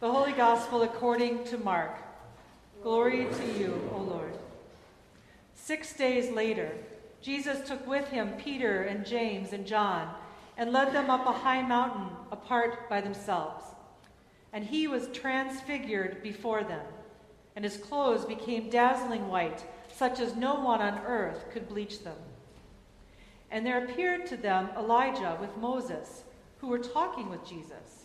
The Holy Gospel according to Mark. Glory to you, O Lord. Six days later, Jesus took with him Peter and James and John and led them up a high mountain apart by themselves. And he was transfigured before them, and his clothes became dazzling white, such as no one on earth could bleach them. And there appeared to them Elijah with Moses, who were talking with Jesus.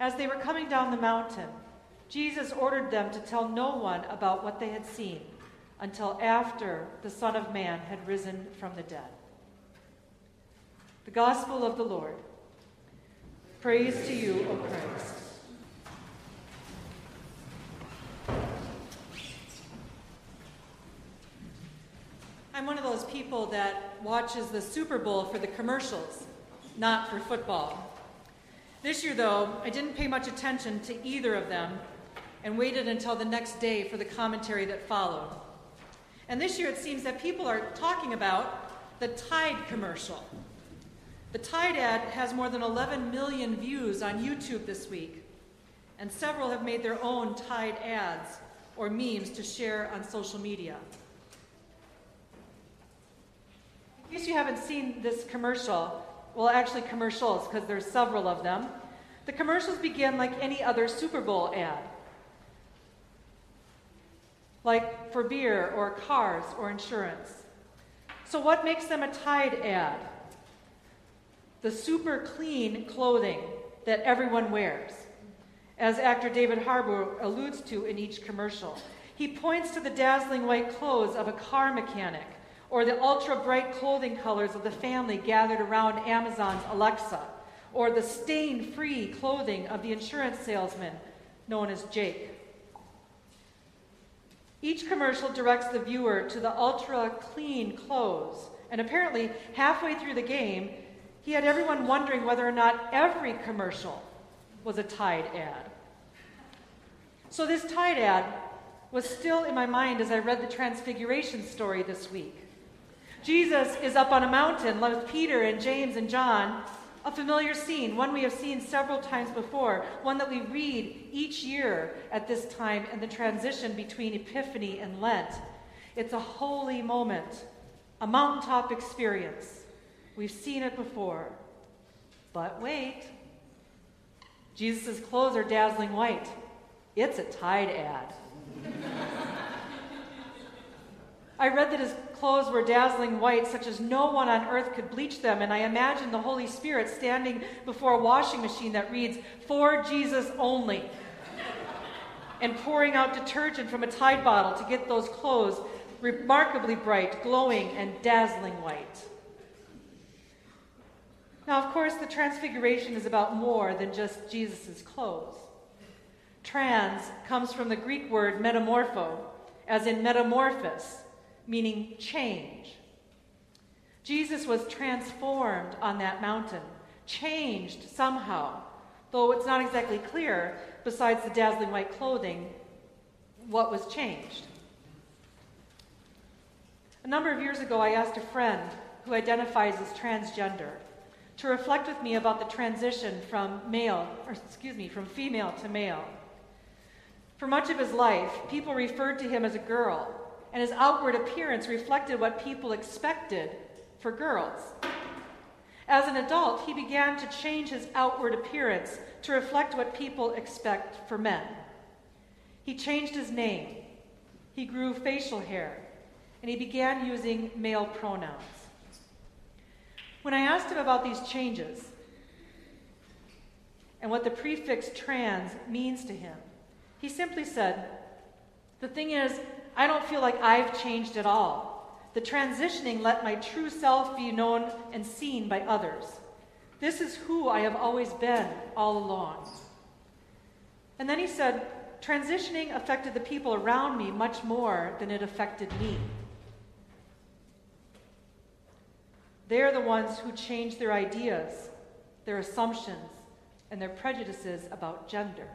As they were coming down the mountain, Jesus ordered them to tell no one about what they had seen until after the Son of Man had risen from the dead. The Gospel of the Lord. Praise to you, O Christ. I'm one of those people that watches the Super Bowl for the commercials, not for football. This year, though, I didn't pay much attention to either of them and waited until the next day for the commentary that followed. And this year, it seems that people are talking about the Tide commercial. The Tide ad has more than 11 million views on YouTube this week, and several have made their own Tide ads or memes to share on social media. In case you haven't seen this commercial, well, actually, commercials, because there's several of them. The commercials begin like any other Super Bowl ad, like for beer or cars or insurance. So, what makes them a Tide ad? The super clean clothing that everyone wears, as actor David Harbour alludes to in each commercial. He points to the dazzling white clothes of a car mechanic or the ultra bright clothing colors of the family gathered around Amazon's Alexa, or the stain free clothing of the insurance salesman known as Jake. Each commercial directs the viewer to the ultra clean clothes, and apparently, halfway through the game, he had everyone wondering whether or not every commercial was a Tide ad. So, this Tide ad was still in my mind as I read the Transfiguration story this week. Jesus is up on a mountain with Peter and James and John. A familiar scene, one we have seen several times before, one that we read each year at this time in the transition between Epiphany and Lent. It's a holy moment, a mountaintop experience. We've seen it before. But wait, Jesus' clothes are dazzling white. It's a Tide ad. I read that his clothes were dazzling white, such as no one on earth could bleach them, and I imagine the Holy Spirit standing before a washing machine that reads, For Jesus only, and pouring out detergent from a Tide bottle to get those clothes remarkably bright, glowing, and dazzling white. Now, of course, the Transfiguration is about more than just Jesus' clothes. Trans comes from the Greek word metamorpho, as in metamorphosis, meaning change. Jesus was transformed on that mountain, changed somehow, though it's not exactly clear, besides the dazzling white clothing, what was changed. A number of years ago, I asked a friend who identifies as transgender to reflect with me about the transition from male, or excuse me, from female to male. For much of his life, people referred to him as a girl and his outward appearance reflected what people expected for girls. As an adult, he began to change his outward appearance to reflect what people expect for men. He changed his name, he grew facial hair, and he began using male pronouns. When I asked him about these changes and what the prefix trans means to him, he simply said, The thing is, I don't feel like I've changed at all. The transitioning let my true self be known and seen by others. This is who I have always been all along. And then he said, Transitioning affected the people around me much more than it affected me. They're the ones who changed their ideas, their assumptions, and their prejudices about gender.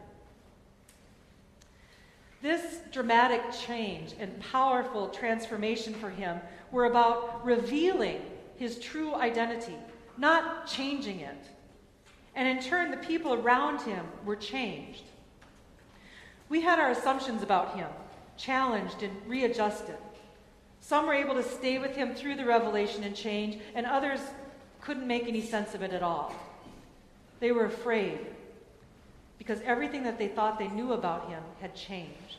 This dramatic change and powerful transformation for him were about revealing his true identity, not changing it. And in turn, the people around him were changed. We had our assumptions about him challenged and readjusted. Some were able to stay with him through the revelation and change, and others couldn't make any sense of it at all. They were afraid because everything that they thought they knew about him had changed.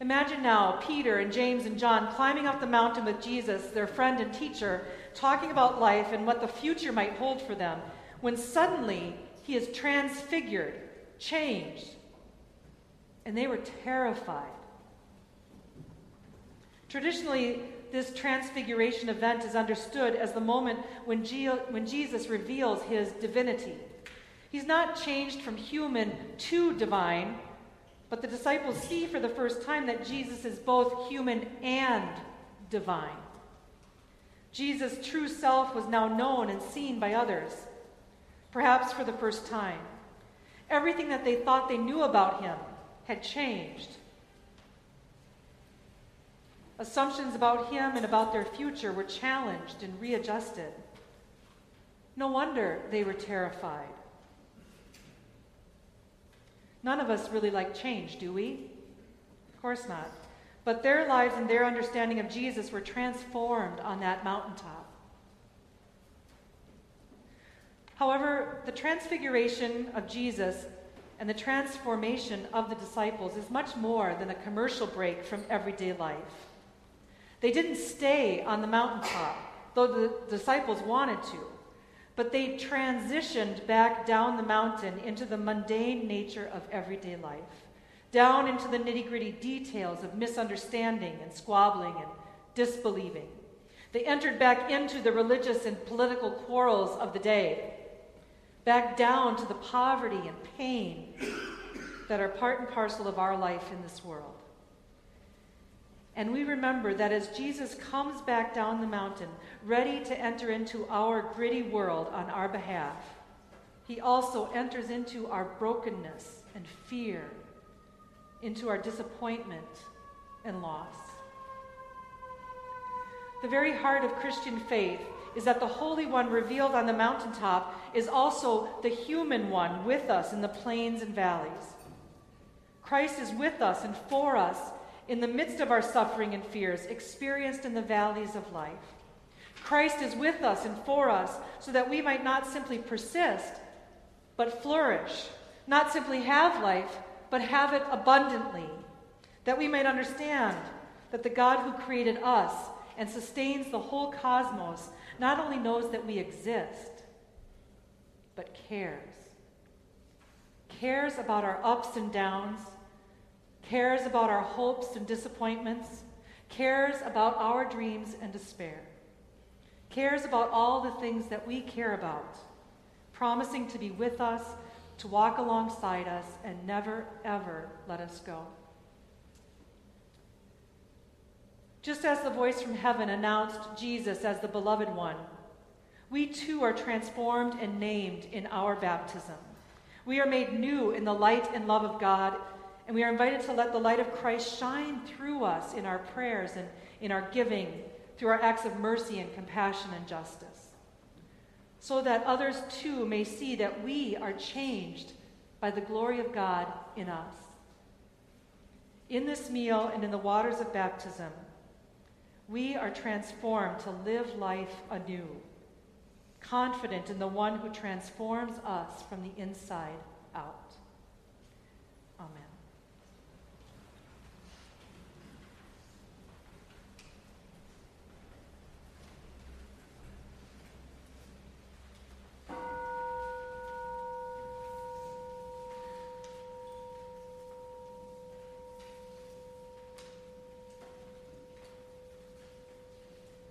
Imagine now Peter and James and John climbing up the mountain with Jesus, their friend and teacher, talking about life and what the future might hold for them, when suddenly he is transfigured, changed, and they were terrified. Traditionally, this transfiguration event is understood as the moment when, Ge- when Jesus reveals his divinity. He's not changed from human to divine, but the disciples see for the first time that Jesus is both human and divine. Jesus' true self was now known and seen by others, perhaps for the first time. Everything that they thought they knew about him had changed. Assumptions about him and about their future were challenged and readjusted. No wonder they were terrified. None of us really like change, do we? Of course not. But their lives and their understanding of Jesus were transformed on that mountaintop. However, the transfiguration of Jesus and the transformation of the disciples is much more than a commercial break from everyday life. They didn't stay on the mountaintop, though the disciples wanted to, but they transitioned back down the mountain into the mundane nature of everyday life, down into the nitty gritty details of misunderstanding and squabbling and disbelieving. They entered back into the religious and political quarrels of the day, back down to the poverty and pain that are part and parcel of our life in this world. And we remember that as Jesus comes back down the mountain, ready to enter into our gritty world on our behalf, he also enters into our brokenness and fear, into our disappointment and loss. The very heart of Christian faith is that the Holy One revealed on the mountaintop is also the human one with us in the plains and valleys. Christ is with us and for us in the midst of our suffering and fears experienced in the valleys of life. Christ is with us and for us so that we might not simply persist, but flourish, not simply have life, but have it abundantly, that we might understand that the God who created us and sustains the whole cosmos not only knows that we exist, but cares. Cares about our ups and downs cares about our hopes and disappointments, cares about our dreams and despair, cares about all the things that we care about, promising to be with us, to walk alongside us, and never, ever let us go. Just as the voice from heaven announced Jesus as the beloved one, we too are transformed and named in our baptism. We are made new in the light and love of God and we are invited to let the light of Christ shine through us in our prayers and in our giving, through our acts of mercy and compassion and justice, so that others too may see that we are changed by the glory of God in us. In this meal and in the waters of baptism, we are transformed to live life anew, confident in the one who transforms us from the inside out.